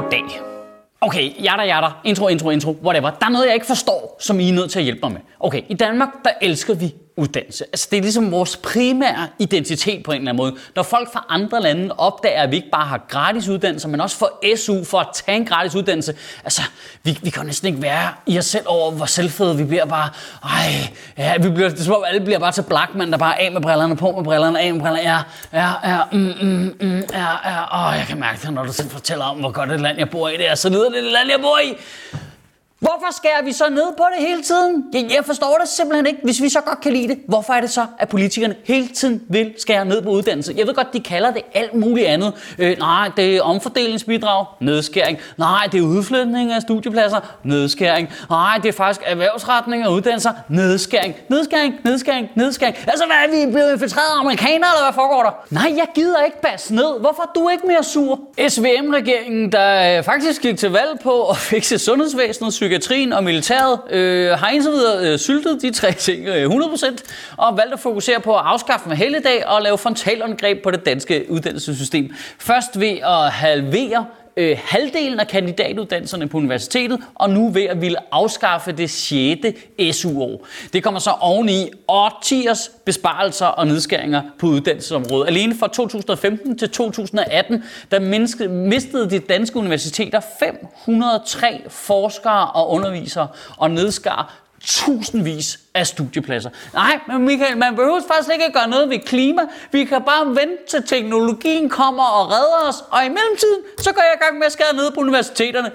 Goddag. Okay, jatter, jatter, intro, intro, intro, whatever. Der er noget, jeg ikke forstår, som I er nødt til at hjælpe mig med. Okay, i Danmark, der elsker vi uddannelse. Altså, det er ligesom vores primære identitet på en eller anden måde. Når folk fra andre lande opdager, at vi ikke bare har gratis uddannelse, men også får SU for at tage en gratis uddannelse, altså, vi, vi kan næsten ikke være i os selv over, hvor selvfede vi bliver bare, ej, ja, vi bliver, det er som om alle bliver bare til Blackman, der bare af med brillerne, på med brillerne, af med brillerne, ja, ja, ja, mm, mm, mm, ja, ja, åh, jeg kan mærke det, når du selv fortæller om, hvor godt et land jeg bor i, det er så nede det land, jeg bor i. Hvorfor skærer vi så ned på det hele tiden? Jeg, jeg forstår det simpelthen ikke. Hvis vi så godt kan lide det, hvorfor er det så, at politikerne hele tiden vil skære ned på uddannelse? Jeg ved godt, de kalder det alt muligt andet. Øh, nej, det er omfordelingsbidrag, nedskæring. Nej, det er udflytning af studiepladser, nedskæring. Nej, det er faktisk erhvervsretning af uddannelser, nedskæring. Nedskæring, nedskæring, nedskæring. Altså, hvad er vi blevet infiltreret af amerikanere, eller hvad foregår der? Nej, jeg gider ikke bas ned. Hvorfor er du ikke mere sur? SVM-regeringen, der øh, faktisk gik til valg på at fikse sundhedsvæsenet, psykiatri psykiatrien og militæret øh, har indtil videre øh, syltet de tre ting øh, 100% og valgt at fokusere på at afskaffe med helligdag og lave frontalangreb på det danske uddannelsessystem. Først ved at halvere øh, halvdelen af kandidatuddannelserne på universitetet, og nu ved at ville afskaffe det 6. SU-år. Det kommer så oveni årtiers besparelser og nedskæringer på uddannelsesområdet. Alene fra 2015 til 2018, der mistede de danske universiteter 503 forskere og undervisere og nedskar tusindvis af studiepladser. Nej, men Michael, man behøver faktisk ikke at gøre noget ved klima. Vi kan bare vente til teknologien kommer og redder os, og i mellemtiden, så går jeg i gang med at skære ned på universiteterne.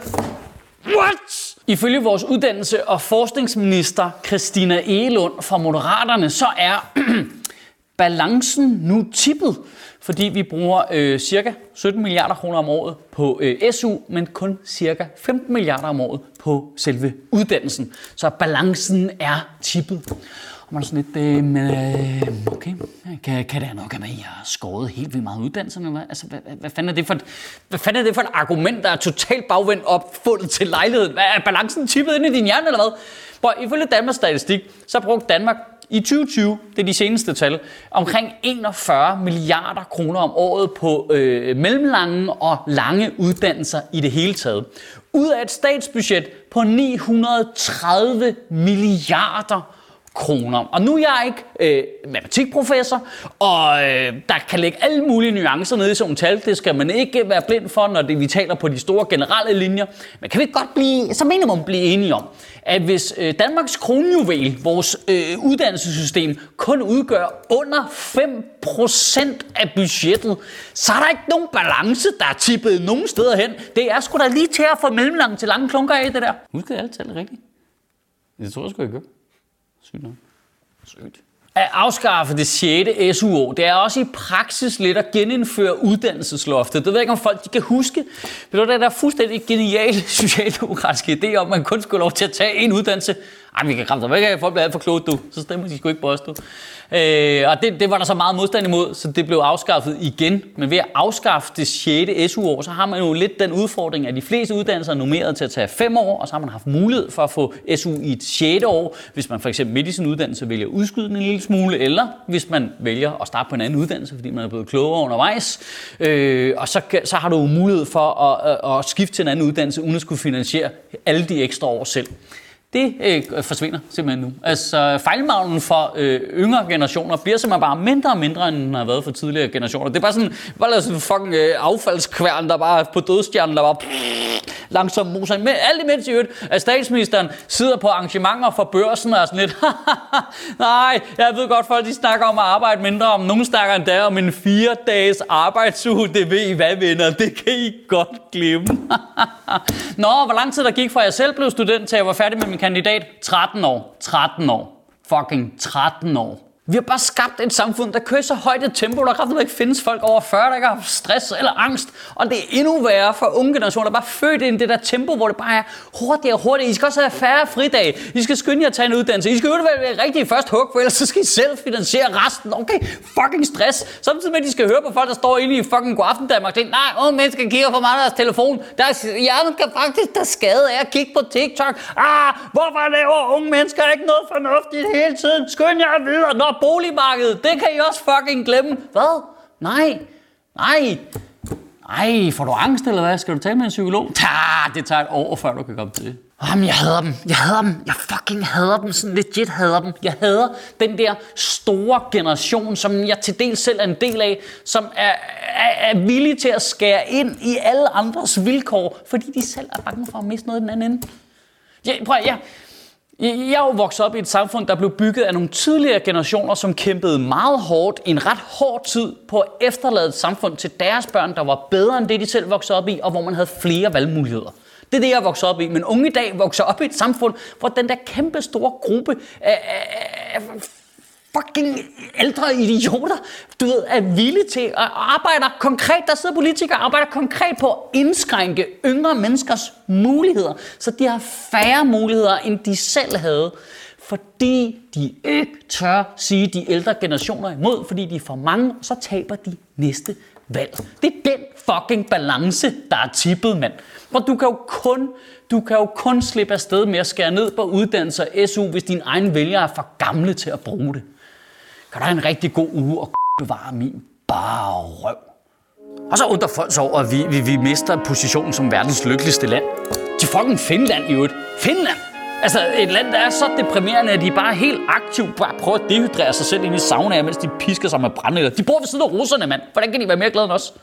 What? Ifølge vores uddannelse- og forskningsminister Christina Egelund fra Moderaterne, så er balancen nu tippet fordi vi bruger øh, cirka 17 milliarder kroner om året på øh, SU, men kun cirka 15 milliarder om året på selve uddannelsen. Så balancen er tippet. Og man er sådan lidt, øh, men, øh, okay, kan, kan det have noget at med, at jeg har skåret helt vildt meget uddannelse? Hvad? Altså, hvad, hvad, fanden er det for et, hvad fanden er det for et argument, der er totalt bagvendt opfundet til lejligheden? Hvad, er balancen tippet ind i din hjerne, eller hvad? Hvor ifølge Danmarks Statistik, så brugte Danmark i 2020, det er de seneste tal, omkring 41 milliarder kroner om året på øh, mellemlange og lange uddannelser i det hele taget. Ud af et statsbudget på 930 milliarder kroner. Og nu er jeg ikke øh, matematikprofessor, og øh, der kan ligge alle mulige nuancer nede i sådan tal. Det skal man ikke være blind for, når det, vi taler på de store generelle linjer. Men kan vi godt blive, så minimum blive enige om, at hvis øh, Danmarks kronjuvel, vores øh, uddannelsessystem, kun udgør under 5% af budgettet, så er der ikke nogen balance, der er tippet nogen steder hen. Det er sgu da lige til at få mellemlang til lange klunker af det der. Husk det alle tal rigtigt. Det tror jeg sgu, jeg gør. Sygt. Sygt. At afskaffe det 6. SUO, det er også i praksis lidt at genindføre uddannelsesloftet. Det ved jeg ikke, om folk de kan huske. Men det er der fuldstændig geniale socialdemokratiske idé om, at man kun skulle lov til at tage en uddannelse. Ej, vi kan kramme ikke, at folk bliver alt for kloge, du. Så stemmer de sgu ikke på os, du. Øh, og det, det var der så meget modstand imod, så det blev afskaffet igen. Men ved at afskaffe det 6. SU-år, så har man jo lidt den udfordring, at de fleste uddannelser er nummeret til at tage 5 år, og så har man haft mulighed for at få SU i et 6. år, hvis man for eksempel midt i sin uddannelse vælger at udskyde den en lille smule, eller hvis man vælger at starte på en anden uddannelse, fordi man er blevet klogere undervejs. Øh, og så, så har du mulighed for at, at, at skifte til en anden uddannelse, uden at skulle finansiere alle de ekstra år selv det øh, forsvinder simpelthen nu. Altså fejlmagnen for øh, yngre generationer bliver simpelthen bare mindre og mindre, end den har været for tidligere generationer. Det er bare sådan, bare sådan en fucking øh, affaldskværn, der bare på dødstjernen, der bare pff, langsomt moser. Men alt imens i øvrigt, at statsministeren sidder på arrangementer for børsen og er sådan lidt, nej, jeg ved godt, folk de snakker om at arbejde mindre, om nogen snakker endda om en fire dages arbejdsuge, det ved I hvad, venner, det kan I godt glemme. Nå, hvor lang tid der gik fra jeg selv blev student til jeg var færdig med min kandidat? 13 år. 13 år. Fucking 13 år. Vi har bare skabt et samfund, der kører så højt et tempo, der kraftigt ikke findes folk over 40, der ikke har stress eller angst. Og det er endnu værre for unge generationer, der bare født ind i det der tempo, hvor det bare er hurtigere og hurtigere. I skal også have færre fridage. I skal skynde jer at tage en uddannelse. I skal jo være rigtig først hug, for ellers så skal I selv finansiere resten. Okay, fucking stress. Samtidig med, at de skal høre på folk, der står inde i fucking god aften Danmark. Det er, nej, unge mennesker kigger for meget af deres telefon. Deres hjernen kan faktisk der skade af at kigge på TikTok. Ah, hvorfor laver unge mennesker ikke noget fornuftigt hele tiden? Skynd jer videre, når boligmarkedet, det kan I også fucking glemme. Hvad? Nej, nej, nej, får du angst eller hvad? Skal du tale med en psykolog? Ta, det tager et år, før du kan komme til det. Jamen, jeg hader dem. Jeg hader dem. Jeg fucking hader dem. Sådan legit hader dem. Jeg hader den der store generation, som jeg til dels selv er en del af, som er, er, er villig til at skære ind i alle andres vilkår, fordi de selv er bange for at miste noget i den anden ende. Jeg, prøv, jeg, jeg er jo vokset op i et samfund, der blev bygget af nogle tidligere generationer, som kæmpede meget hårdt i en ret hård tid på at efterlade et samfund til deres børn, der var bedre end det, de selv voksede op i, og hvor man havde flere valgmuligheder. Det er det, jeg voksede op i. Men unge i dag vokser op i et samfund, hvor den der kæmpe store gruppe af, af, af fucking ældre idioter, du ved, er villige til at arbejde konkret. Der sidder politikere og arbejder konkret på at indskrænke yngre menneskers muligheder, så de har færre muligheder, end de selv havde fordi de ikke tør sige de ældre generationer imod, fordi de er for mange, og så taber de næste valg. Det er den fucking balance, der er tippet, mand. For du kan jo kun, du kan jo kun slippe afsted med at skære ned på uddannelse og SU, hvis dine egne vælgere er for gamle til at bruge det. Kan du have en rigtig god uge og bevare min bare røv? Og så undrer folk sig over, at vi, vi, vi mister positionen som verdens lykkeligste land. Til fucking Finland i øvrigt. Finland! Altså et land, der er så deprimerende, at de bare helt aktivt bare prøver at dehydrere sig selv ind i saunaer, mens de pisker sig med brænde. De bor ved siden af russerne, mand. Hvordan kan de være mere glade end os?